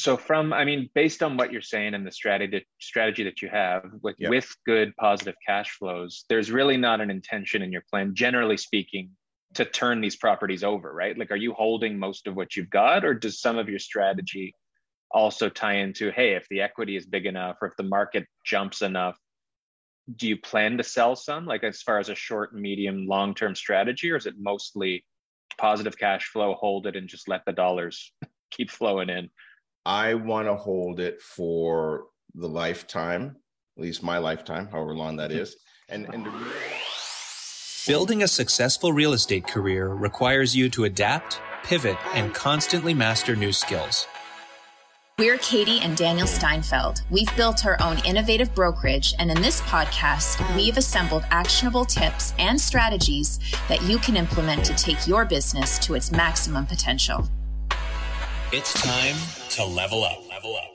So from, I mean, based on what you're saying and the strategy strategy that you have with Yep. with good positive cash flows, there's really not an intention in your plan, generally speaking, to turn these properties over, right? Like, are you holding most of what you've got, or does some of your strategy also tie into, hey, if the equity is big enough, or if the market jumps enough, do you plan to sell some, like as far as a short, medium, long term strategy, or is it mostly positive cash flow, hold it, and just let the dollars keep flowing in? I want to hold it for the lifetime, at least my lifetime, however long that mm-hmm. is. And and the, Building a successful real estate career requires you to adapt, pivot, and constantly master new skills. We're Katie and Daniel Steinfeld. We've built our own innovative brokerage, and in this podcast, we've assembled actionable tips and strategies that you can implement to take your business to its maximum potential. It's time to level up. Level up.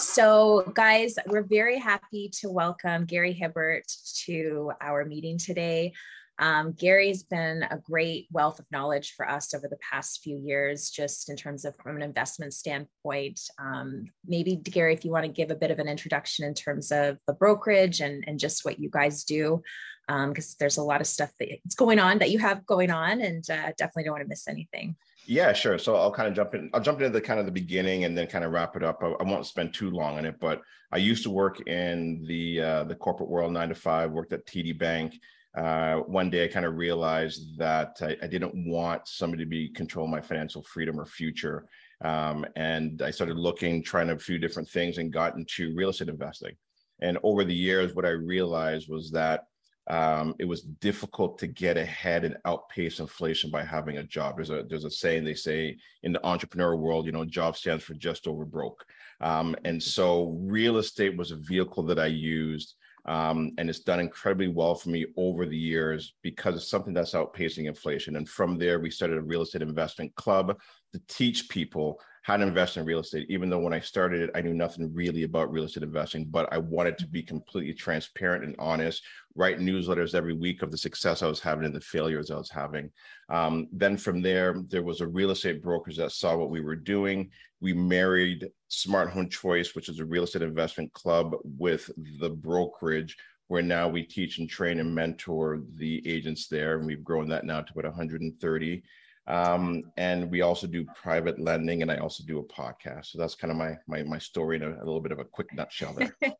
So, guys, we're very happy to welcome Gary Hibbert to our meeting today. Um, Gary's been a great wealth of knowledge for us over the past few years, just in terms of from an investment standpoint. Um, maybe, Gary, if you want to give a bit of an introduction in terms of the brokerage and, and just what you guys do, because there's a lot of stuff that's going on that you have going on, and uh, definitely don't want to miss anything. yeah, sure. So I'll kind of jump in. I'll jump into the kind of the beginning and then kind of wrap it up. I, I won't spend too long on it, but I used to work in the uh, the corporate world, nine to five. Worked at TD Bank. Uh, one day, I kind of realized that I, I didn't want somebody to be control my financial freedom or future. Um, and I started looking, trying a few different things, and got into real estate investing. And over the years, what I realized was that um, it was difficult to get ahead and outpace inflation by having a job. There's a there's a saying they say in the entrepreneur world, you know, job stands for just over broke. Um, and so real estate was a vehicle that I used. Um, and it's done incredibly well for me over the years because it's something that's outpacing inflation. And from there, we started a real estate investment club to teach people how to invest in real estate. Even though when I started it, I knew nothing really about real estate investing, but I wanted to be completely transparent and honest, write newsletters every week of the success I was having and the failures I was having. Um, then from there, there was a real estate brokerage that saw what we were doing. We married Smart Home Choice, which is a real estate investment club, with the brokerage, where now we teach and train and mentor the agents there. And we've grown that now to about 130. Um, and we also do private lending, and I also do a podcast. So that's kind of my my my story in a, a little bit of a quick nutshell there.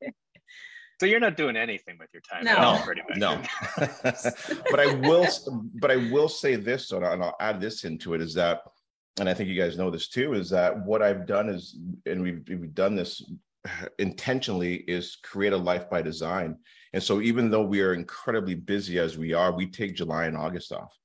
So you're not doing anything with your time. No. at all, No, pretty much. no. but I will, but I will say this, and I'll add this into it is that, and I think you guys know this too, is that what I've done is, and we've we've done this intentionally, is create a life by design. And so even though we are incredibly busy as we are, we take July and August off.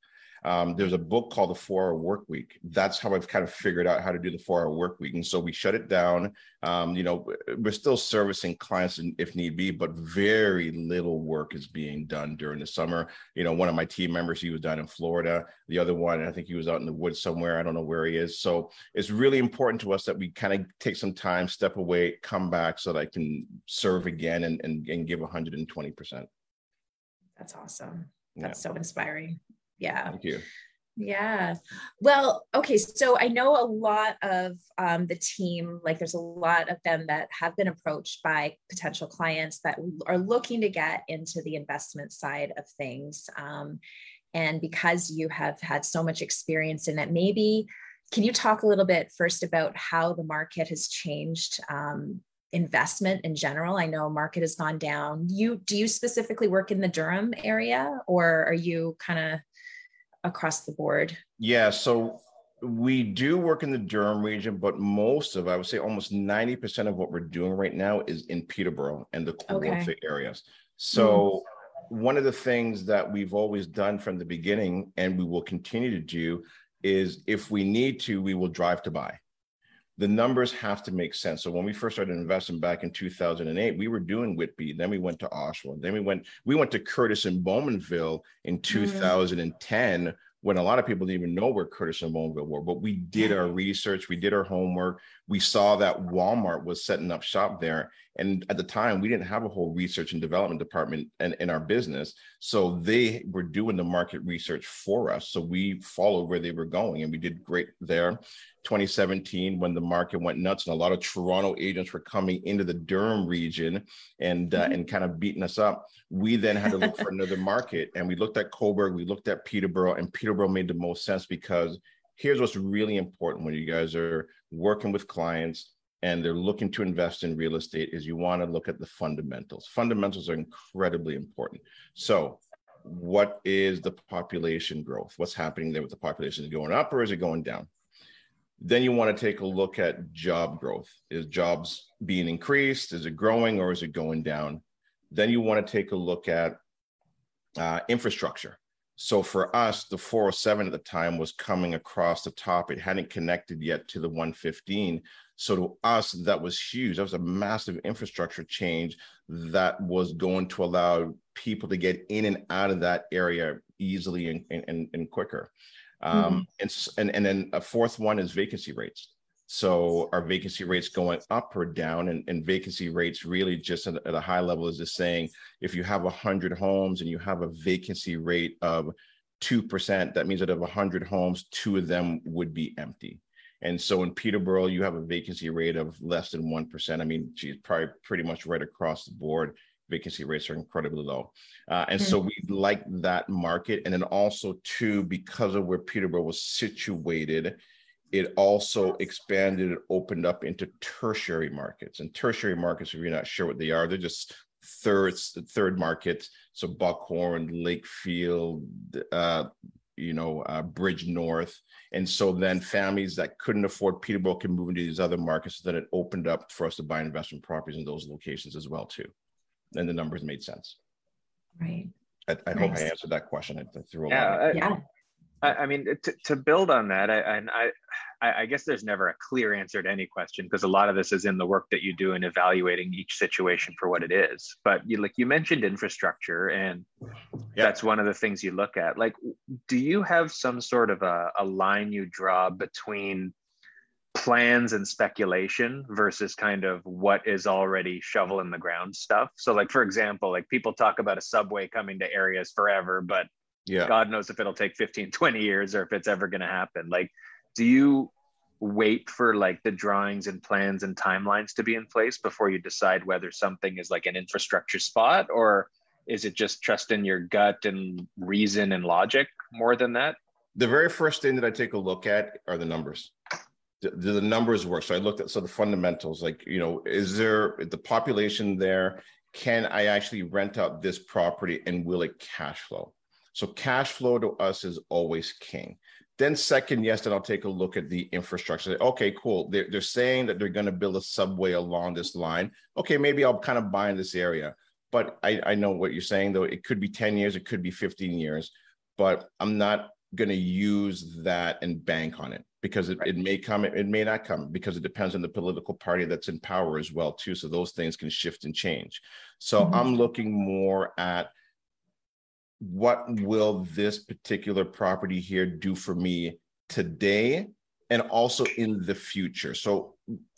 Um, there's a book called the Four Hour Work Week. That's how I've kind of figured out how to do the Four Hour Work Week. And so we shut it down. Um, you know, we're still servicing clients if need be, but very little work is being done during the summer. You know, one of my team members, he was down in Florida. The other one, I think he was out in the woods somewhere. I don't know where he is. So it's really important to us that we kind of take some time, step away, come back so that I can serve again and, and, and give 120%. That's awesome. Yeah. That's so inspiring. Yeah. Thank you. Yeah. Well, okay. So I know a lot of um, the team, like there's a lot of them that have been approached by potential clients that are looking to get into the investment side of things. Um, and because you have had so much experience in it, maybe can you talk a little bit first about how the market has changed? Um, investment in general i know market has gone down you do you specifically work in the durham area or are you kind of across the board? Yeah, so we do work in the Durham region, but most of, I would say almost 90% of what we're doing right now is in Peterborough and the Kawartha Okay. areas. Mm-hmm. So one of the things that we've always done from the beginning and we will continue to do is if we need to, we will drive to buy. The numbers have to make sense. So when we first started investing back in 2008, we were doing Whitby. Then we went to Oshawa. Then we went we went to Courtice and Bowmanville in mm. 2010, when a lot of people didn't even know where Courtice and Bowmanville were. But we did our research, we did our homework. We saw that Walmart was setting up shop there. And at the time, we didn't have a whole research and development department in, in our business. So they were doing the market research for us. So we followed where they were going and we did great there. 2017, when the market went nuts and a lot of Toronto agents were coming into the Durham region and, uh, mm-hmm. and kind of beating us up, we then had to look for another market. And we looked at Cobourg, we looked at Peterborough, and Peterborough made the most sense because here's what's really important when you guys are working with clients and they're looking to invest in real estate is you want to look at the fundamentals. Fundamentals are incredibly important. So what is the population growth? What's happening there with the population? Is it going up or is it going down? Then you want to take a look at job growth. Is jobs being increased? Is it growing or is it going down? Then you want to take a look at uh, infrastructure. So for us, the 407 at the time was coming across the top. It hadn't connected yet to the 115. So to us, that was huge. That was a massive infrastructure change that was going to allow people to get in and out of that area easily and, and, and quicker. Um, mm-hmm. and, and, and then a fourth one is vacancy rates. So are vacancy rates going up or down? And, and vacancy rates really just at, at a high level is just saying if you have 100 homes and you have a vacancy rate of 2%, that means that of 100 homes, two of them would be empty. And so in Peterborough, you have a vacancy rate of less than 1%. I mean, geez, probably pretty much right across the board. Vacancy rates are incredibly low. Uh, and mm-hmm. so we like that market. And then also, too, because of where Peterborough was situated, it also expanded and opened up into tertiary markets. And tertiary markets, if you're not sure what they are, they're just third third markets. So Buckhorn, Lakefield, uh, you know, uh, Bridgenorth. And so then families that couldn't afford Peterborough can move into these other markets. So then it opened up for us to buy investment properties in those locations as well too. And the numbers made sense. Right. I, I nice. hope I answered that question. I threw a yeah, lot. Of- yeah. I, I mean, to, to build on that, I, and I, I guess there's never a clear answer to any question because a lot of this is in the work that you do in evaluating each situation for what it is. But you like you mentioned infrastructure, and yep. that's one of the things you look at. Like, do you have some sort of a, a line you draw between plans and speculation versus kind of what is already shovel in the ground stuff? So, like for example, like people talk about a subway coming to areas forever, but yeah. God knows if it'll take 15 20 years or if it's ever going to happen. Like do you wait for like the drawings and plans and timelines to be in place before you decide whether something is like an infrastructure spot? Or is it just trust in your gut and reason and logic more than that? The very first thing that i take a look at are the numbers. Do, do the numbers work? So i looked at so the fundamentals like you know is there the population there? Can i actually rent out this property and will it cash flow so cash flow to us is always king. Then second, yes, then I'll take a look at the infrastructure. Okay, cool. They're, they're saying that they're going to build a subway along this line. Okay, maybe I'll kind of buy in this area. But I, I know what you're saying, though. It could be 10 years, it could be 15 years, but I'm not going to use that and bank on it because it, right. it may come, it may not come because it depends on the political party that's in power as well, too. So those things can shift and change. So mm-hmm. I'm looking more at what will this particular property here do for me today and also in the future? So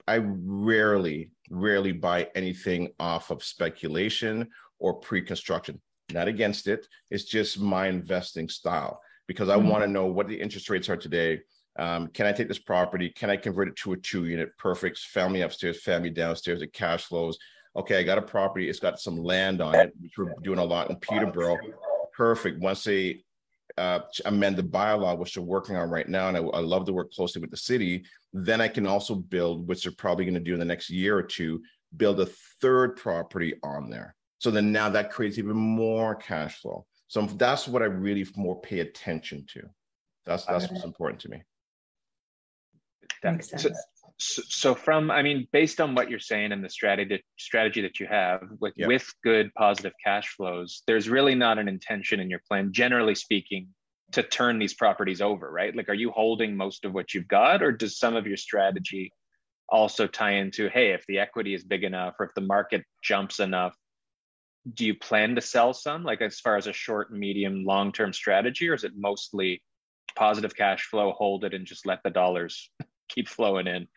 i rarely rarely buy anything off of speculation or pre-construction. Not against it. It's just my investing style because i mm-hmm. want to know what the interest rates are today. Um, can i take this property? Can i convert it to a two unit? Perfect. Family upstairs family downstairs it cash flows. Okay i got a property. It's got some land on it which we're doing a lot in peterborough perfect once they uh, amend the bylaw, which they're working on right now, and I, I, love to work closely with the city. Then I can also build, which they're probably going to do in the next year or two, build a third property on there. So then now that creates even more cash flow. So that's what I really more pay attention to. That's that's what's important to me. That makes sense. So, so from i mean based on what you're saying and the strategy strategy that you have with yep. with good positive cash flows there's really not an intention in your plan generally speaking to turn these properties over right like are you holding most of what you've got or does some of your strategy also tie into hey if the equity is big enough or if the market jumps enough do you plan to sell some like as far as a short medium long term strategy or is it mostly positive cash flow, hold it, and just let the dollars keep flowing in?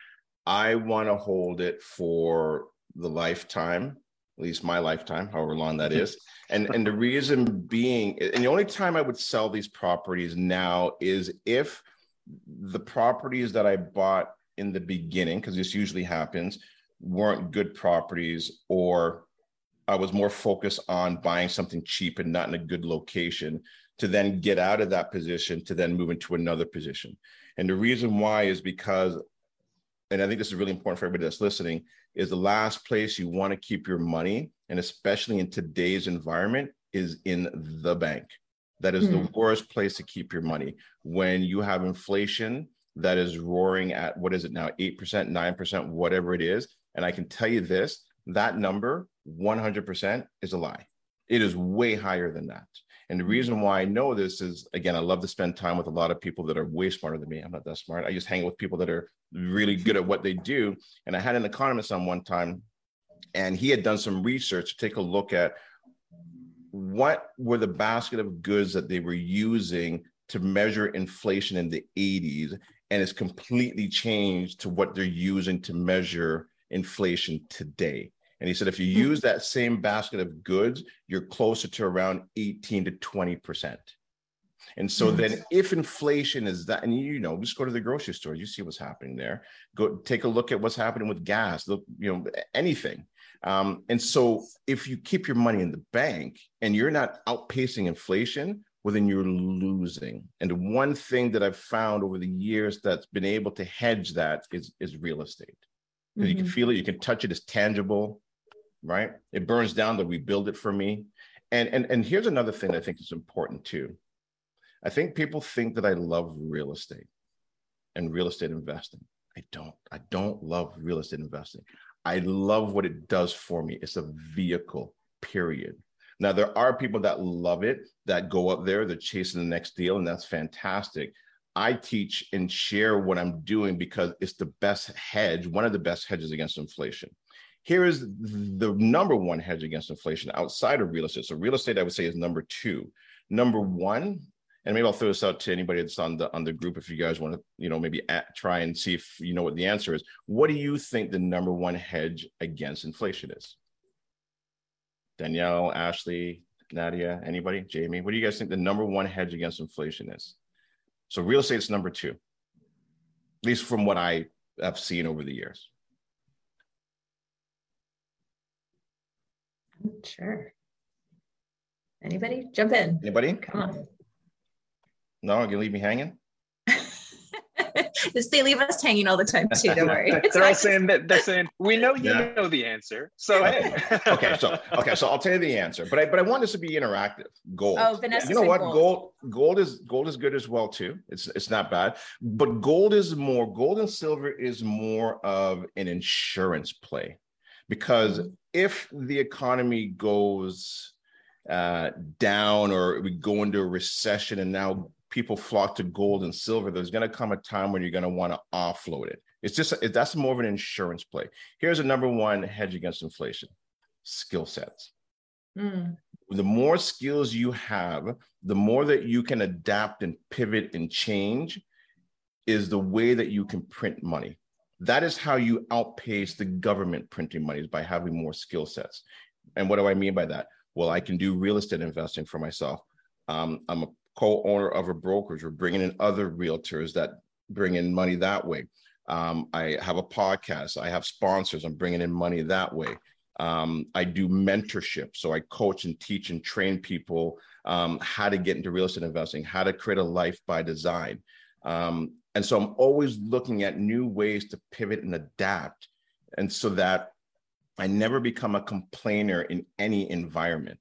I want to hold it for the lifetime, at least my lifetime, however long that mm-hmm. is. And and the reason being, and the only time I would sell these properties now is if the properties that I bought in the beginning, because this usually happens, weren't good properties or I was more focused on buying something cheap and not in a good location to then get out of that position to then move into another position. And the reason why is because, and I think this is really important for everybody that's listening, is the last place you want to keep your money, and especially in today's environment, is in the bank. That is mm-hmm. the hmm. worst place to keep your money when you have inflation that is roaring at what is it now, 8%, 9%, whatever it is. And I can tell you this that number 100% is a lie. It is way higher than that. And the reason why I know this is, again, I love to spend time with a lot of people that are way smarter than me. I'm not that smart. I just hang with people that are really good at what they do. And I had an economist on one time, and he had done some research to take a look at what were the basket of goods that they were using to measure inflation in the 80s. And it's completely changed to what they're using to measure inflation today. And he said, if you hmm. use that same basket of goods, you're closer to around 18 to 20%. And so then hmm. if inflation is that, and you know, just go to the grocery store, you see what's happening there. Go take a look at what's happening with gas, look, you know, anything. Um, and so if you keep your money in the bank and you're not outpacing inflation, well, then you're losing. And the one thing that I've found over the years that's been able to hedge that is, is real estate. Mm-hmm. You can mm-hmm. feel it, you can touch it, it's tangible right? It burns down to rebuild it for me. And and and here's another thing I think is important too. I think people think that I love real estate and real estate investing. I don't. I don't love real estate investing. I love what it does for me. It's a vehicle, period. Now, there are people that love it, that go up there, they're chasing the next deal, and that's fantastic. I teach and share what I'm doing because it's the best hedge, one of the best hedges against inflation here is the number one hedge against inflation outside of real estate. So real estate, I would say, is number two. Number one, and maybe I'll throw this out to anybody that's on the on the group if you guys want to, you know, maybe at, try and see if you know what the answer is. What do you think the number one hedge against inflation is? Danielle, Ashley, Nadia, anybody, Jamie, what do you guys think the number one hedge against inflation is? So real estate is number two, at least from what I have seen over the years. Sure. Anybody jump in? Anybody? Come on. No, you leave me hanging. they leave us hanging all the time too. Don't worry. they're all saying that they're saying we know you yeah. know the answer. So hey. okay, so okay, so I'll tell you the answer, but I but I want this to be interactive. Gold. Oh, Vanessa. You know what? Gold. gold. Gold is gold is good as well too. It's it's not bad, but gold is more. Gold and silver is more of an insurance play because mm-hmm. If the economy goes uh, down or we go into a recession and now people flock to gold and silver, there's going to come a time when you're going to want to offload it. It's just that's more of an insurance play. Here's a number one hedge against inflation: skill sets. Mm. The more skills you have, the more that you can adapt and pivot and change, is the way that you can print money. That is how you outpace the government printing money by having more skill sets. And what do I mean by that? Well, I can do real estate investing for myself. Um, I'm a co-owner of a brokerage. We're bringing in other realtors that bring in money that way. Um, I have a podcast. I have sponsors. I'm bringing in money that way. Um, I do mentorship. So I coach and teach and train people um, how to get into real estate investing, how to create a life by design. Um, and so I'm always looking at new ways to pivot and adapt. And so that I never become a complainer in any environment.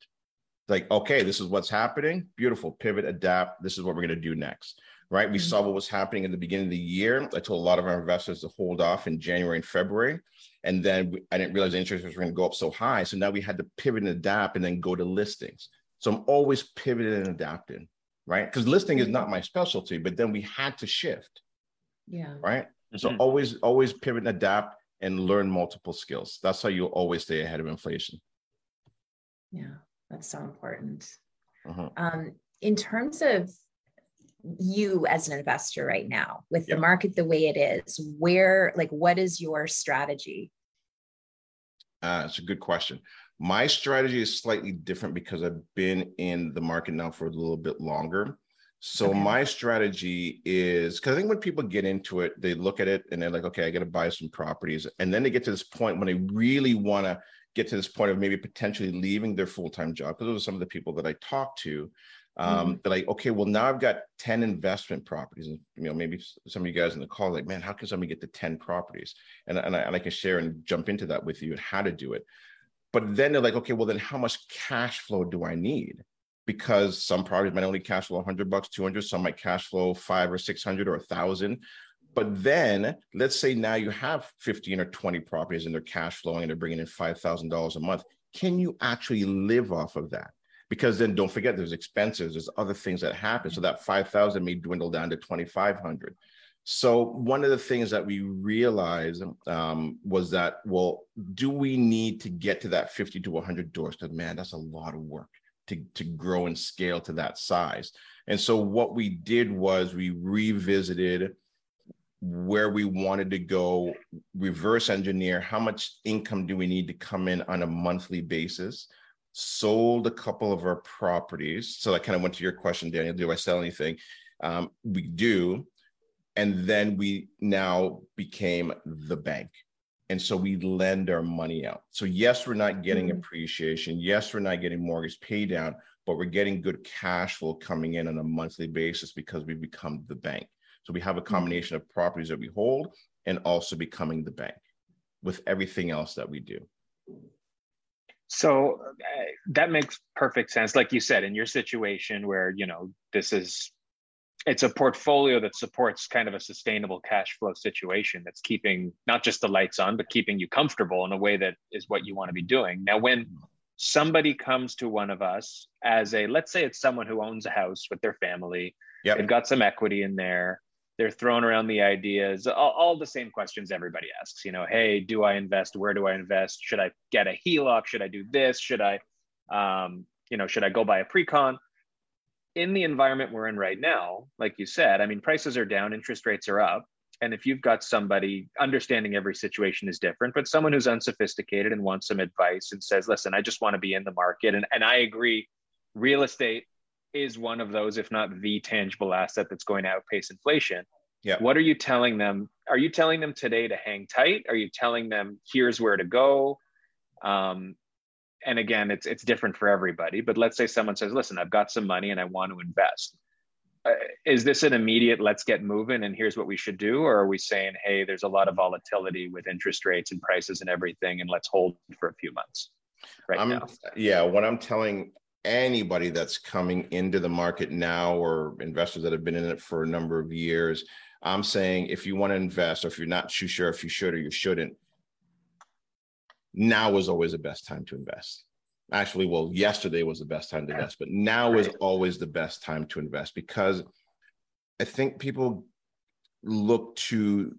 Like, okay, this is what's happening. Beautiful. Pivot, adapt. This is what we're going to do next. Right. We mm-hmm. saw what was happening in the beginning of the year. I told a lot of our investors to hold off in January and February. And then we, I didn't realize the interest rates were going to go up so high. So now we had to pivot and adapt and then go to listings. So I'm always pivoting and adapting. Right. Because listing is not my specialty, but then we had to shift. Yeah. Right. Mm-hmm. So always, always pivot and adapt and learn multiple skills. That's how you'll always stay ahead of inflation. Yeah, that's so important. Uh-huh. Um, in terms of you as an investor right now with the market the way it is where like what is your strategy uh, it's a good question my strategy is slightly different because i've been in the market now for a little bit longer so okay. my strategy is because i think when people get into it they look at it and they're like okay i got to buy some properties and then they get to this point when they really want to get to this point of maybe potentially leaving their full-time job because those are some of the people that i talk to um, mm-hmm. like, okay, well, now I've got 10 investment properties. And, you know, maybe some of you guys in the call, like, man, how can somebody get to 10 properties? And, and, I, and I can share and jump into that with you and how to do it. But then they're like, okay, well, then how much cash flow do I need? Because some properties might only cash flow 100 bucks, 200, some might cash flow five or 600 or a thousand. But then let's say now you have 15 or 20 properties and they're cash flowing and they're bringing in $5,000 a month. Can you actually live off of that? because then don't forget there's expenses, there's other things that happen. So that 5,000 may dwindle down to 2,500. So one of the things that we realized um, was that, well, do we need to get to that 50 to 100 doors? Because man, that's a lot of work to, to grow and scale to that size. And so what we did was we revisited where we wanted to go, reverse engineer how much income do we need to come in on a monthly basis sold a couple of our properties. So that kind of went to your question, Daniel. Do I sell anything? Um, we do. And then we now became the bank. And so we lend our money out. So, yes, we're not getting mm-hmm. appreciation. Yes, we're not getting mortgage pay down, but we're getting good cash flow coming in on a monthly basis because we become the bank. So, we have a mm-hmm. combination of properties that we hold and also becoming the bank with everything else that we do. So uh, that makes perfect sense. Like you said, in your situation where, you know, this is, it's a portfolio that supports kind of a sustainable cash flow situation that's keeping not just the lights on, but keeping you comfortable in a way that is what you want to be doing. Now, when somebody comes to one of us as a, let's say it's someone who owns a house with their family, yep. they've got some equity in there, they're throwing around the ideas all, all, the same questions everybody asks you know hey do i invest? Where do i invest? Should i get a heloc? Should i do this? Should i um, you know should i go buy a pre-con in the environment we're in right now like you said i mean prices are down interest rates are up and if you've got somebody understanding every situation is different but someone who's unsophisticated and wants some advice and says listen i just want to be in the market and, and i agree real estate is one of those, if not the tangible asset that's going to outpace inflation. Yeah. What are you telling them? Are you telling them today to hang tight? Are you telling them here's where to go? Um, and again, it's it's different for everybody. But let's say someone says, "Listen, I've got some money and I want to invest." Uh, is this an immediate "let's get moving" and here's what we should do, or are we saying, "Hey, there's a lot of volatility with interest rates and prices and everything, and let's hold for a few months"? Right I'm, now. Yeah, what I'm telling anybody that's coming into the market now or investors that have been in it for a number of years. I'm saying if you want to invest, or if you're not too sure if you should or you shouldn't, now is always the best time to invest. Actually, well, yesterday was the best time to invest, but now is always the best time to invest because I think people look too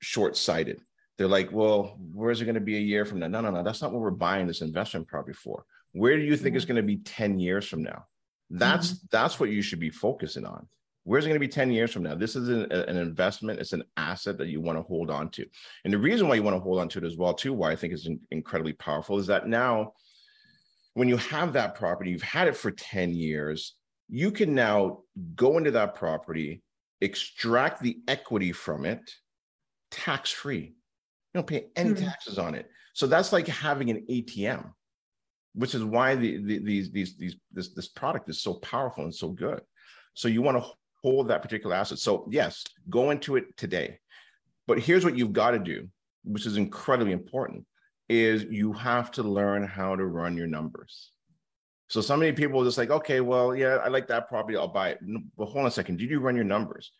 short sighted. They're like, well, where's it going to be a year from now? No, no, no. That's not what we're buying this investment property for. Where do you think it's going to be 10 years from now? That's mm-hmm. that's what you should be focusing on. Where's it going to be 10 years from now? This is an, an, investment. It's an asset that you want to hold on to. And the reason why you want to hold on to it as well, too, why I think is incredibly powerful is that now when you have that property, you've had it for 10 years, you can now go into that property, extract the equity from it tax free. You don't pay any mm-hmm. taxes on it. So that's like having an ATM which is why the, the, these these these this this product is so powerful and so good. So you want to hold that particular asset. So yes, go into it today. But here's what you've got to do, which is incredibly important, is you have to learn how to run your numbers. So so many people are just like, okay, well, yeah, I like that property, I'll buy it. But hold on a second. Did you run your numbers?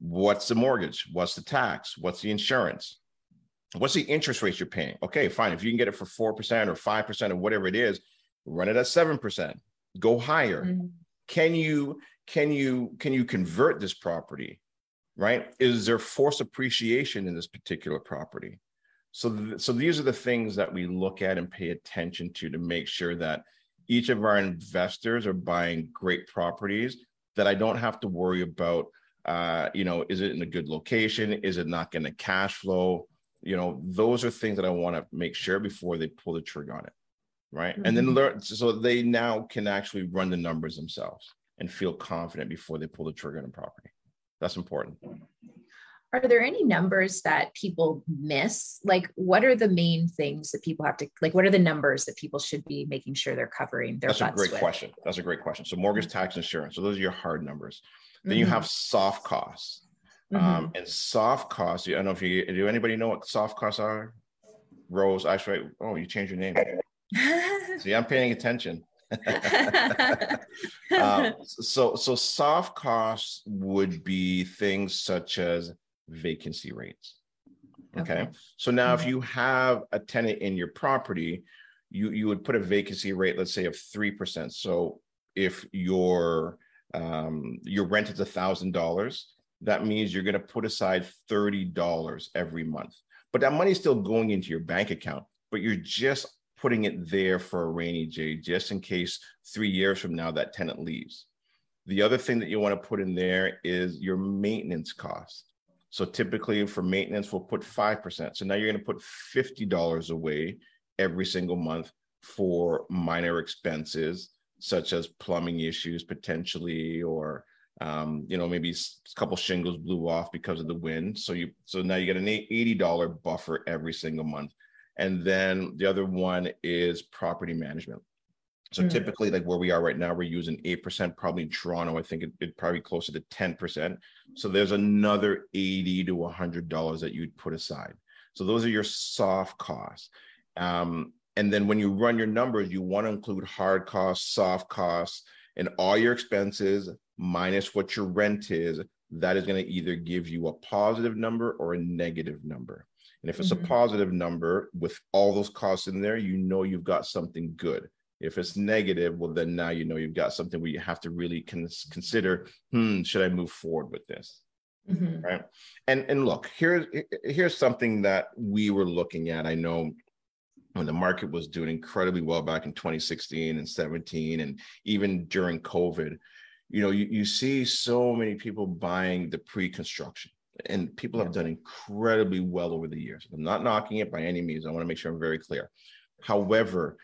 What's the mortgage? What's the tax? What's the insurance? What's the interest rate you're paying? Okay, fine. If you can get it for 4% or 5% or whatever it is, run it at 7%. Go higher. Mm-hmm. Can you can you can you convert this property? Right? Is there force appreciation in this particular property? So th- so these are the things that we look at and pay attention to to make sure that each of our investors are buying great properties that I don't have to worry about. Uh, you know, is it in a good location? Is it not going to cash flow? You know, those are things that I want to make sure before they pull the trigger on it, right? Mm-hmm. And then mm-hmm. learn so they now can actually run the numbers themselves and feel confident before they pull the trigger on a property. That's important. Are there any numbers that people miss? Like, what are the main things that people have to like? What are the numbers that people should be making sure they're covering their? That's a great with? question. That's a great question. So, mortgage, tax, insurance. So those are your hard numbers. Then mm-hmm. you have soft costs. Mm-hmm. Um, and soft costs. I don't know if you do. Anybody know what soft costs are? Rose, actually. Oh, you changed your name. See, I'm paying attention. um, so, so soft costs would be things such as vacancy rates. Okay. okay. So now, mm-hmm. if you have a tenant in your property, you you would put a vacancy rate, let's say, of three percent. So if your um, your rent is a thousand dollars, that means you're going to put aside thirty dollars every month. But that money is still going into your bank account, but you're just putting it there for a rainy day, just in case three years from now that tenant leaves. The other thing that you want to put in there is your maintenance cost. So typically for maintenance, we'll put 5%. So now you're going to put $50 away every single month for minor expenses, such as plumbing issues potentially, or um, you know, maybe a couple shingles blew off because of the wind. So you so now you get an $80 buffer every single month. And then the other one is property management. So mm. typically, like where we are right now, we're using 8%. Probably in Toronto, I think it, would probably closer to 10%. So there's another 80 to $100 that you'd put aside. So those are your soft costs. Um, and then when you run your numbers, you want to include hard costs, soft costs, and all your expenses minus what your rent is. That is going to either give you a positive number or a negative number. And if it's mm-hmm. a positive number with all those costs in there, you know you've got something good. If it's negative, well, then now you know you've got something where you have to really consider, hmm, should I move forward with this? Mm-hmm. Right. And and look, here's here's something that we were looking at. I know when the market was doing incredibly well back in 2016 and 17, and even during COVID, you know, you, you see so many people buying the pre-construction and people have done incredibly well over the years. I'm not knocking it by any means. I want to make sure I'm very clear. However,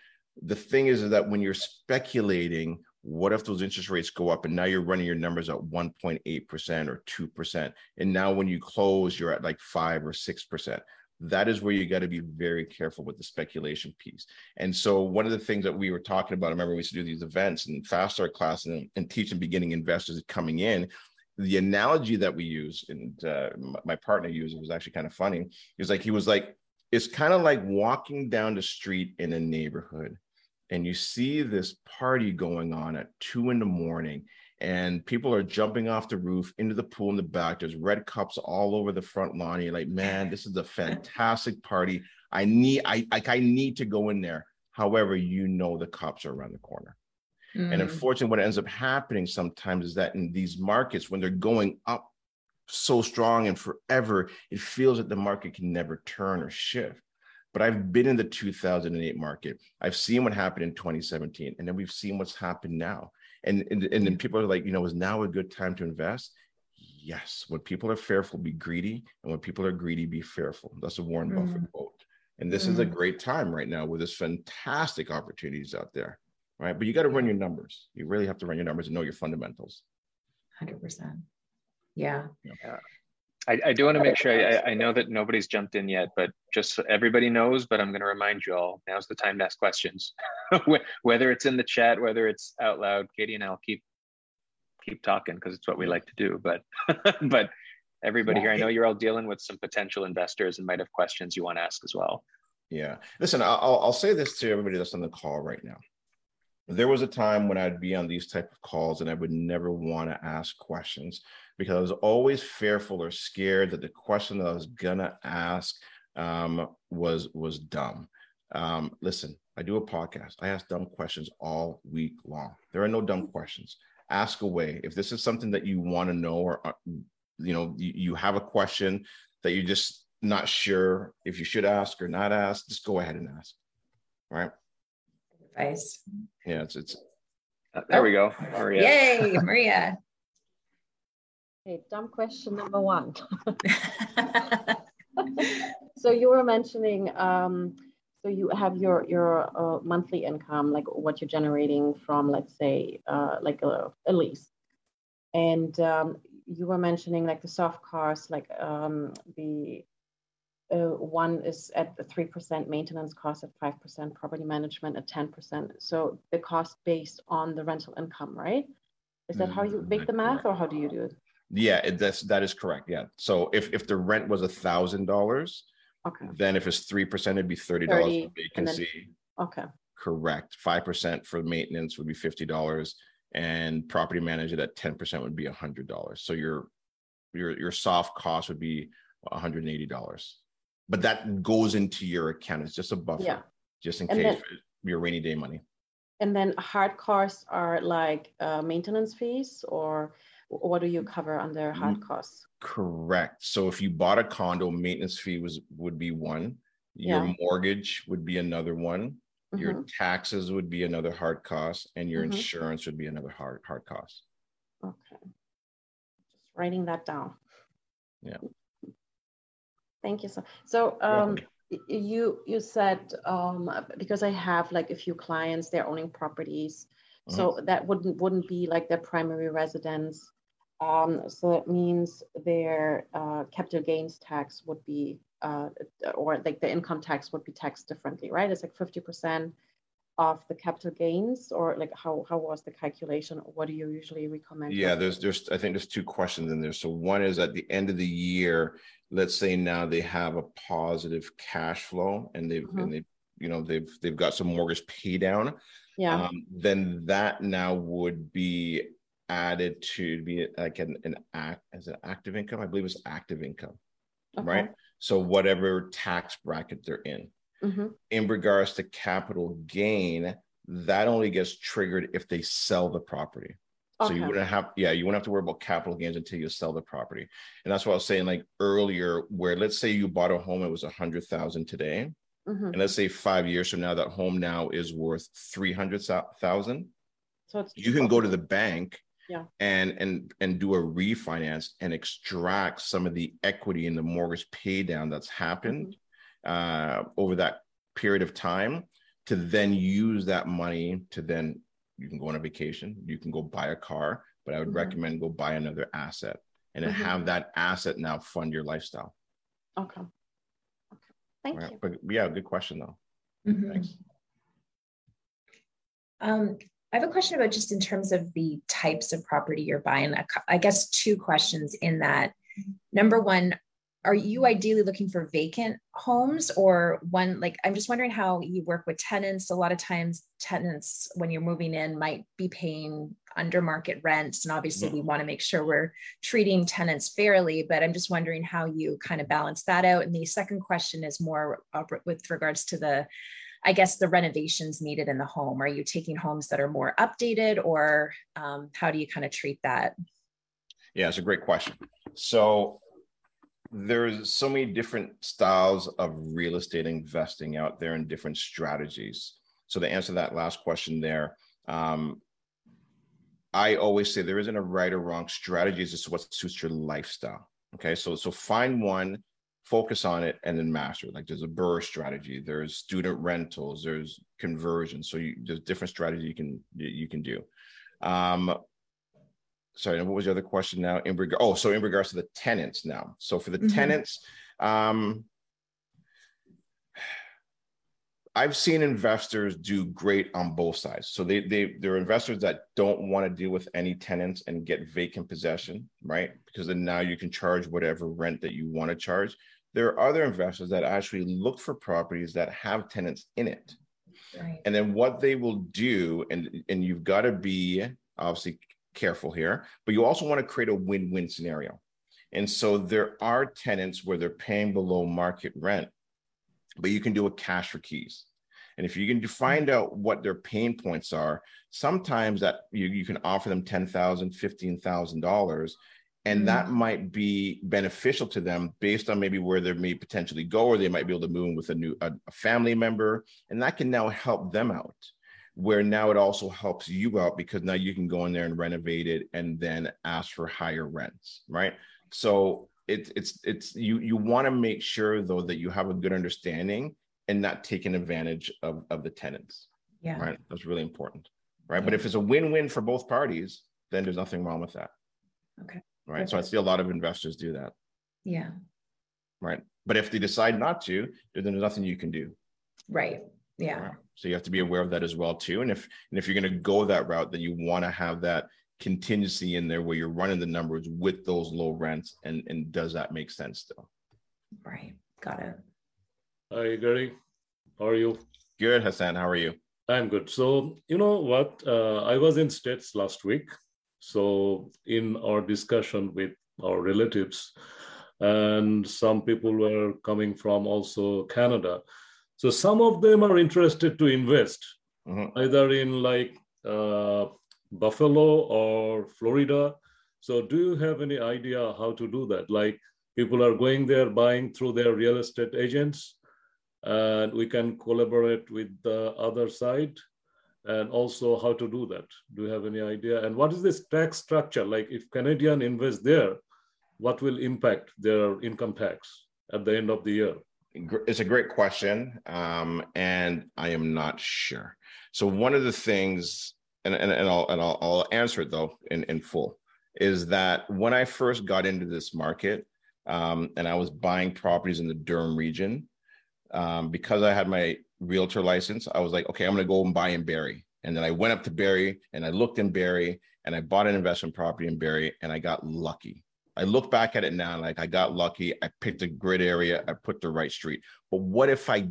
the thing is, is that when you're speculating, what if those interest rates go up and now you're running your numbers at 1.8% or 2%? And now when you close, you're at like five or 6%. That is where you got to be very careful with the speculation piece. And so, one of the things that we were talking about, I remember we used to do these events and fast start class and, and teaching beginning investors coming in. The analogy that we use and uh, my partner used it was actually kind of funny. He was like, he was like, it's kind of like walking down the street in a neighborhood and you see this party going on at two in the morning and people are jumping off the roof into the pool in the back there's red cups all over the front lawn you're like man this is a fantastic party i need i like i need to go in there however you know the cops are around the corner mm. and unfortunately what ends up happening sometimes is that in these markets when they're going up so strong and forever it feels that the market can never turn or shift but I've been in the 2008 market. I've seen what happened in 2017, and then we've seen what's happened now. And, and, and then people are like, you know, is now a good time to invest? Yes. When people are fearful, be greedy. And when people are greedy, be fearful. That's a Warren mm. Buffett quote. And this mm. is a mm. great time right now with this fantastic opportunities out there. Right. But you got to run your numbers. You really have to run your numbers and know your fundamentals. 100%. Yeah. yeah. I, I do want to make sure I, I know that nobody's jumped in yet, but just so everybody knows, but I'm going to remind you all now's the time to ask questions, whether it's in the chat, whether it's out loud. Katie and I'll keep keep talking because it's what we like to do. But but everybody yeah. here, I know you're all dealing with some potential investors and might have questions you want to ask as well. Yeah, listen, I'll I'll say this to everybody that's on the call right now. There was a time when I'd be on these type of calls and I would never want to ask questions because I was always fearful or scared that the question that I was gonna ask um, was was dumb. Um, listen, I do a podcast. I ask dumb questions all week long. There are no dumb questions. Ask away. If this is something that you want to know, or uh, you know, you, you have a question that you're just not sure if you should ask or not ask, just go ahead and ask. Right. Advice. Yeah, it's it's. Uh, there we go, Maria. Yay, Maria. Okay, dumb question number one. so you were mentioning, um, so you have your your uh, monthly income, like what you're generating from, let's say, uh, like a, a lease, and um, you were mentioning like the soft costs, like um, the uh, one is at the 3% maintenance cost, at 5% property management, at 10%. So the cost based on the rental income, right? Is that mm, how you mm-hmm. make the math or how do you do it? Yeah, it, that's, that is correct. Yeah. So if, if the rent was a $1,000, okay. then if it's 3%, it'd be $30, for vacancy. Then, okay. Correct. 5% for maintenance would be $50 and property manager at 10% would be $100. So your, your, your soft cost would be $180. But that goes into your account. It's just a buffer, Yeah. just in And case then- your rainy day money. and then hard costs are like uh, maintenance fees or what do you cover under hard Mm. costs? Correct. So if you bought a condo, maintenance fee was would be one. Your Yeah. mortgage would be another one. Your Mhm, taxes would be another hard cost, and your Mhm. insurance would be another hard hard cost. Okay, just writing that down. Yeah. Thank you so, so um, you, you said, um, because I have like a few clients, they're owning properties. So that wouldn't, wouldn't be like their primary residence. Um, so that means their, uh, capital gains tax would be, uh, or like the income tax would be taxed differently, right? It's like fifty percent of the capital gains or like how, how was the calculation? What do you usually recommend? Yeah, there's there's I think there's two questions in there. So one is at the end of the year, let's say now they have a positive cash flow and they've Mhm. and they you know they've they've got some mortgage pay down. Yeah, Um, then that now would be added to be like an, an act as an active income. I believe it's active income, right? So whatever tax bracket they're in. Hmm in regards to capital gain, that only gets triggered if they sell the property. So you wouldn't have, yeah, you wouldn't have to worry about capital gains until you sell the property. And that's what I was saying like earlier, where let's say you bought a home, it was a hundred thousand today. hmm And let's say five years from now, that home now is worth three hundred thousand. So it's You can go to the bank Yeah. and and and do a refinance and extract some of the equity in the mortgage pay down that's happened uh, over that period of time to then use that money to then you can go on a vacation, you can go buy a car, but I would Mhm. recommend go buy another asset and then Mhm. have that asset now fund your lifestyle. Okay. Okay. Thank Right? you. But yeah, good question though. Mhm. Thanks. Um, I have a question about just in terms of the types of property you're buying. A I guess two questions in that. Number one, are you ideally looking for vacant homes or one like I'm just wondering how you work with tenants. A lot of times tenants when you're moving in might be paying under market rents and obviously we want to make sure we're treating tenants fairly, but I'm just wondering how you kind of balance that out. And the second question is more with regards to the I guess the renovations needed in the home. Are you taking homes that are more updated or um, how do you kind of treat that? Yeah, it's a great question. So there's so many different styles of real estate investing out there and different strategies. So to answer that last question there, um, I always say there isn't a right or wrong strategy. It's just what suits your lifestyle. Okay, so so find one, focus on it, and then master it. Like there's a BRRRR strategy, there's student rentals, there's conversion. So you, there's different strategies you can you can do. Um, sorry, and what was the other question now? In regard, oh, so in regards to the tenants now. So for the Mhm. tenants, um, I've seen investors do great on both sides. So they they they're investors that don't want to deal with any tenants and get vacant possession, right? Because then now you can charge whatever rent that you want to charge. There are other investors that actually look for properties that have tenants in it. Right. And then what they will do, and and you've got to be obviously careful here, but you also want to create a win-win scenario. And so there are tenants where they're paying below market rent, but you can do a cash for keys. And if you can mm-hmm. find out what their pain points are, sometimes that you, you can offer them $10,000, $15,000. And mm-hmm. that might be beneficial to them based on maybe where they may potentially go, or they might be able to move in with a new a, a family member, and that can now help them out. Where now it also helps you out because now you can go in there and renovate it and then ask for higher rents, right? So it's it's it's you you want to make sure though that you have a good understanding and not taking advantage of of the tenants. Yeah. Right. That's really important. Right. Yeah. But if it's a win-win for both parties, then there's nothing wrong with that. Okay. Right. So I see a lot of investors do that. Yeah. Right. But if they decide not to, then there's nothing you can do. Right. Yeah. Right? So you have to be aware of that as well too. And if and if you're going to go that route, then you want to have that contingency in there where you're running the numbers with those low rents and and does that make sense still? Right. Got it. Hi Gary. How are you? Good, Hassan. How are you? I'm good. So you know what? Uh, I was in States last week. So in our discussion with our relatives, and some people were coming from also Canada. So some of them are interested to invest mm-hmm. either in like uh, Buffalo or Florida. So do you have any idea how to do that? Like people are going there buying through their real estate agents and we can collaborate with the other side and also how to do that do you have any idea and what is this tax structure like if canadian invest there what will impact their income tax at the end of the year? It's a great question, um, and I am not sure. So one of the things, and, and, and, I'll, and I'll, I'll answer it though in, in full, is that when I first got into this market um, and I was buying properties in the Durham region, um, because I had my realtor license, I was like, okay, I'm going to go and buy in Barrie. And then I went up to Barrie and I looked in Barrie and I bought an investment property in Barrie and I got lucky. I look back at it now, like I got lucky. I picked a great area. I put the right street. But what if I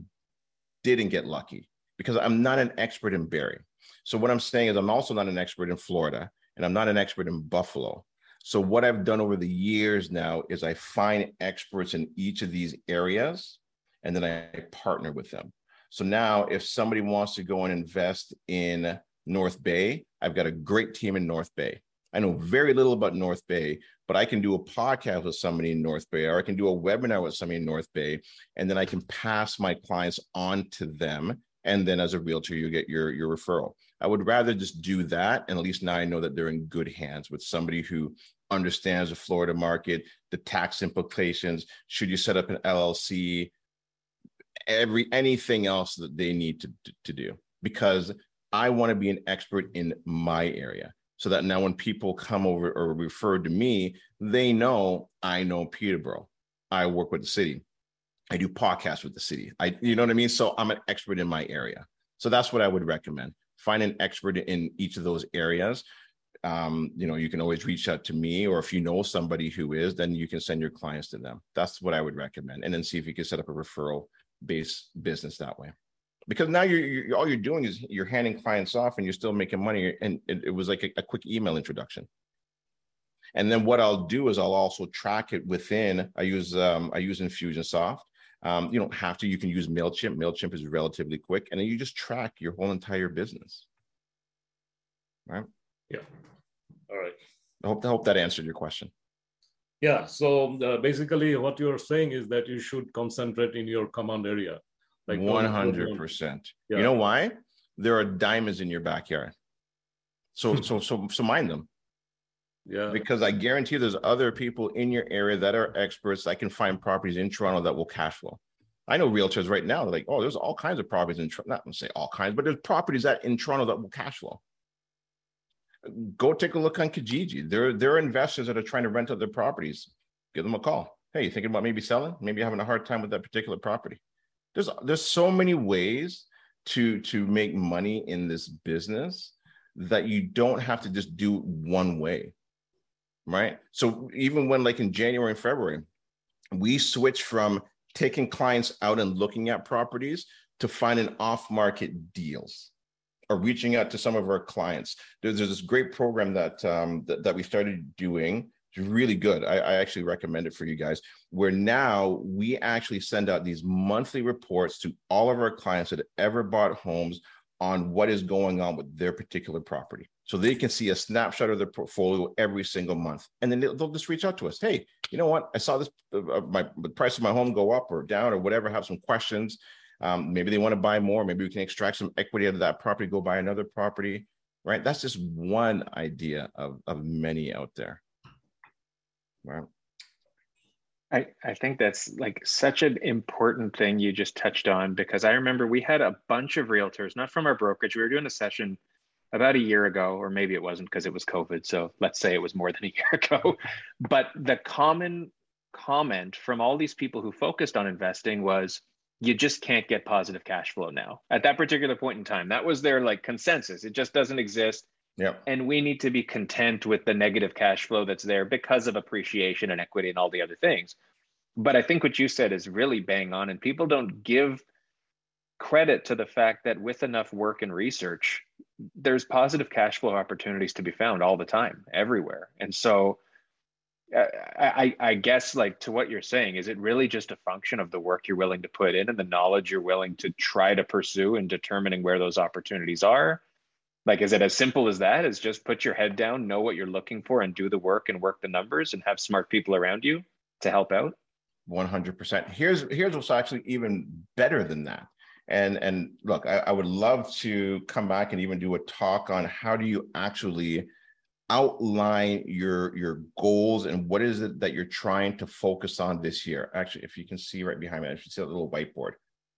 didn't get lucky? Because I'm not an expert in Barrie. So what I'm saying is I'm also not an expert in Florida and I'm not an expert in Buffalo. So what I've done over the years now is I find experts in each of these areas and then I partner with them. So now if somebody wants to go and invest in North Bay, I've got a great team in North Bay. I know very little about North Bay, but I can do a podcast with somebody in North Bay, or I can do a webinar with somebody in North Bay, and then I can pass my clients on to them. And then as a realtor, you get your, your referral. I would rather just do that. And at least now I know that they're in good hands with somebody who understands the Florida market, the tax implications. Should you set up an LLC? Every anything else that they need to, to, to do because I want to be an expert in my area so that now when people come over or refer to me, they know I know Peterborough. I work with the city. I do podcasts with the city. I, you know what I mean? So I'm an expert in my area. So that's what I would recommend. Find an expert in each of those areas. Um, you know, you can always reach out to me, or if you know somebody who is, then you can send your clients to them. That's what I would recommend. And then see if you can set up a referral based business that way because now you're, you're, all you're doing is you're handing clients off and you're still making money and it, it was like a, a, quick email introduction. And then what i'll do is i'll also track it within i use um, i use infusionsoft. Um, you don't have to you can use mailchimp. Mailchimp is relatively quick and then you just track your whole entire business. Right? Yeah. All right. I hope, I hope that answered your question. Yeah so uh, basically what you're saying is that you should concentrate in your command area like 100%. Yeah. You know why? There are diamonds in your backyard. So, so, so, so mind them. Yeah. Because I guarantee there's other people in your area that are experts that can find properties in Toronto that will cash flow. I know realtors right now, like, oh, there's all kinds of properties in Toronto. Not to say all kinds, but there's properties that in Toronto that will cash flow. Go take a look on Kijiji. There, there are investors that are trying to rent out their properties. Give them a call. Hey, you thinking about maybe selling? Maybe having a hard time with that particular property there's there's so many ways to to make money in this business that you don't have to just do one way right? So even when like in january and february we switched from taking clients out and looking at properties to finding off market deals or reaching out to some of our clients. There's, there's this great program that um, that, that we started doing it's really good. I, I, actually recommend it for you guys. Where now we actually send out these monthly reports to all of our clients that ever bought homes on what is going on with their particular property. So they can see a snapshot of their portfolio every single month. And then they'll, they'll just reach out to us. Hey, you know what? I saw this, uh, uh my the price of my home go up or down or whatever, have some questions. Um, maybe they want to buy more. Maybe we can extract some equity out of that property, go buy another property, right? That's just one idea of, of many out there. Right. I, I think that's like such an important thing you just touched on because I remember we had a bunch of realtors, not from our brokerage. We were doing a session about a year ago, or maybe it wasn't because it was COVID. So let's say it was more than a year ago. But the common comment from all these people who focused on investing was you just can't get positive cash flow now at that particular point in time. That was their like consensus. It just doesn't exist. Yep. And we need to be content with the negative cash flow that's there because of appreciation and equity and all the other things. But I think what you said is really bang on, and people don't give credit to the fact that with enough work and research, there's positive cash flow opportunities to be found all the time, everywhere. And so uh, I, I guess like to what you're saying, is it really just a function of the work you're willing to put in and the knowledge you're willing to try to pursue in determining where those opportunities are? Like, is it as simple as that? Is just put your head down, know what you're looking for, and do the work and work the numbers and have smart people around you to help out? 100%. Here's here's what's actually even better than that. And and look, I, I would love to come back and even do a talk on how do you actually outline your your goals and what is it that you're trying to focus on this year. Actually, if you can see right behind me, I should see a little whiteboard.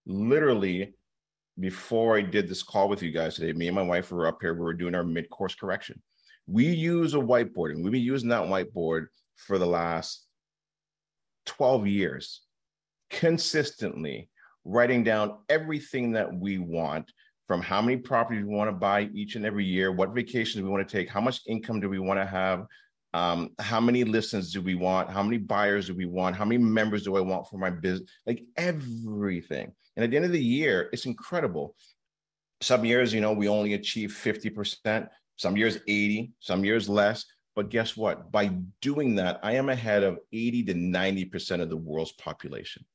Literally, before I did this call with you guys today, me and my wife were up here. We were doing our mid course correction. We use a whiteboard, and we've been using that whiteboard for the last 12 years, consistently writing down everything that we want from how many properties we want to buy each and every year, what vacations we want to take, how much income do we want to have, um, how many listens do we want, how many buyers do we want, how many members do I want for my business, like everything. And at the end of the year, it's incredible. Some years, you know, we only achieve 50%, some years 80, some years less. But guess what? By doing that, I am ahead of 80 to 90% of the world's population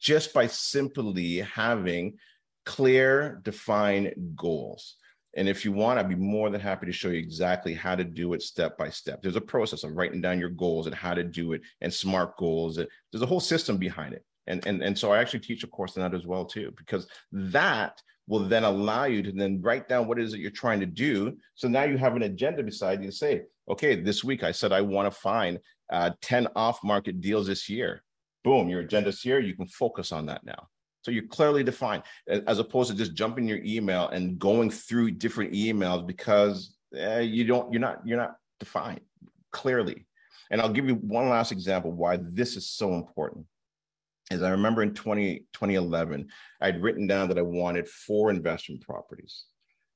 just by simply having clear, defined goals. And if you want, I'd be more than happy to show you exactly how to do it step by step. There's a process of writing down your goals and how to do it and smart goals. There's a whole system behind it. And, and, and so I actually teach a course on that as well too, because that will then allow you to then write down what it is that you're trying to do. So now you have an agenda beside you to say, okay, this week I said I want to find uh, 10 off market deals this year. Boom, your agenda's here. You can focus on that now. So you're clearly defined as opposed to just jumping your email and going through different emails because uh, you don't, you're not, you're not defined clearly. And I'll give you one last example why this is so important. As I remember in 20, 2011, I'd written down that I wanted four investment properties.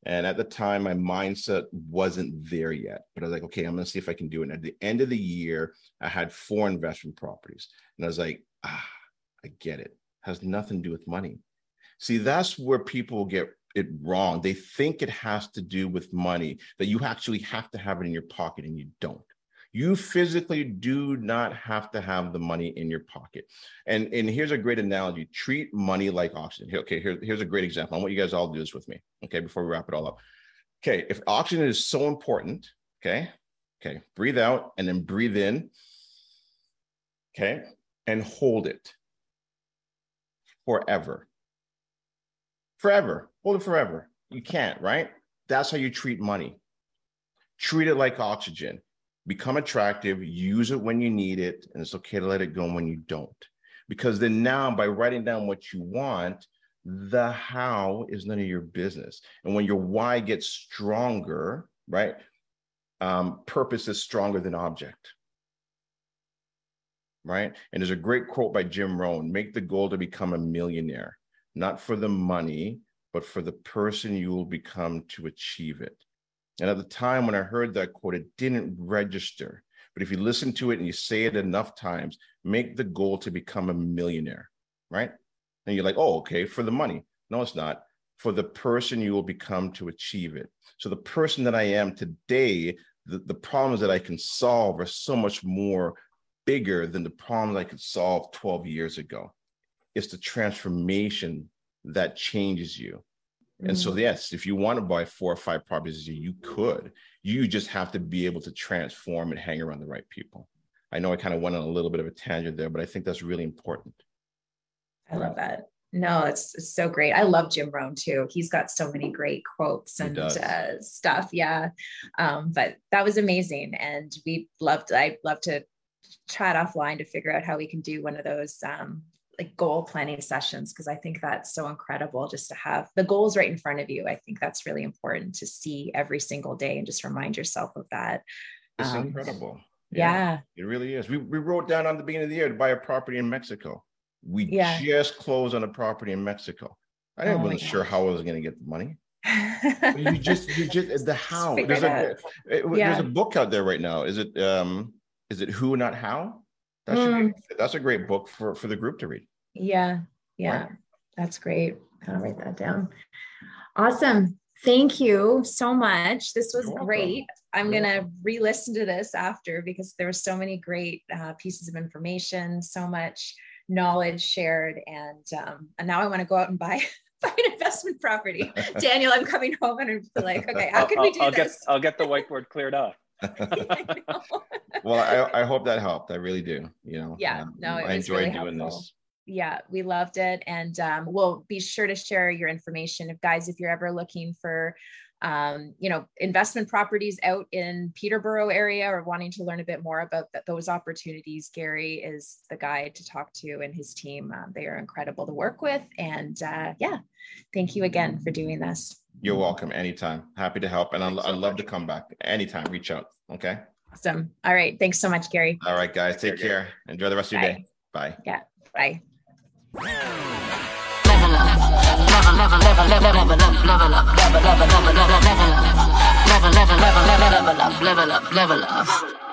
And at the time, my mindset wasn't there yet. But I was like, okay, I'm going to see if I can do it. And at the end of the year, I had four investment properties. And I was like, ah, I get it. Has nothing to do with money. See, that's where people get it wrong. They think it has to do with money, that you actually have to have it in your pocket, and you don't. You physically do not have to have the money in your pocket. And, and here's a great analogy treat money like oxygen. Okay, here, here's a great example. I want you guys all to do this with me, okay, before we wrap it all up. Okay, if oxygen is so important, okay, okay, breathe out and then breathe in, okay, and hold it forever. Forever, hold it forever. You can't, right? That's how you treat money. Treat it like oxygen become attractive, use it when you need it, and it's okay to let it go when you don't. Because then now, by writing down what you want, the how is none of your business. And when your why gets stronger, right? Um, purpose is stronger than object. Right. And there's a great quote by Jim Rohn make the goal to become a millionaire, not for the money, but for the person you will become to achieve it. And at the time when I heard that quote, it didn't register. But if you listen to it and you say it enough times, make the goal to become a millionaire, right? And you're like, oh, okay, for the money. No, it's not. For the person you will become to achieve it. So the person that I am today, the, the problems that I can solve are so much more bigger than the problems I could solve 12 years ago. It's the transformation that changes you. And so, mm. yes, if you want to buy four or five properties, you could. You just have to be able to transform and hang around the right people. I know I kind of went on a little bit of a tangent there, but I think that's really important. I love that. no, it's, it's, so great. I love Jim Rohn too. He's got so many great quotes and uh, stuff. Yeah. Um, but that was amazing. And we loved, I love to chat offline to figure out how we can do one of those um, like goal planning sessions because I think that's so incredible just to have the goals right in front of you. I think that's really important to see every single day and just remind yourself of that. It's um, incredible. Yeah, yeah, It really is. We, we wrote down on the beginning of the year to buy a property in Mexico. We yeah. just closed on a property in Mexico. I oh wasn't sure how I was going to get the money. you just, you just, the how. There's a, it, yeah. there's a book out there right now. Is it, um, is it who, not how? That mm. be, that's a great book for, for the group to read. Yeah. Yeah. Right. That's great. I'll write that down. Awesome. Thank you so much. This was great. I'm going to re listen to this after because there were so many great uh, pieces of information, so much knowledge shared and um, and now i want to go out and buy buy an investment property daniel i'm coming home and i'm like okay how can we do I'll this get, i'll get the whiteboard cleared well I, I hope that helped i really do you know yeah um, no i enjoyed really doing helpful. this yeah we loved it and um, we'll be sure to share your information if guys if you're ever looking for um, you know, investment properties out in Peterborough area or wanting to learn a bit more about those opportunities, Gary is the guy to talk to and his team. Um, they are incredible to work with. And uh, yeah, thank you again for doing this. You're welcome anytime. Happy to help. And I'd, I'd love to come back anytime. Reach out. Okay. Awesome. All right. Thanks so much, Gary. All right, guys. Take care. Enjoy the rest of your day. Bye. Yeah. Bye level, level, level, level, level up, level up, level, level, level, level, level up, level, level, level, level, level up, level up, level up.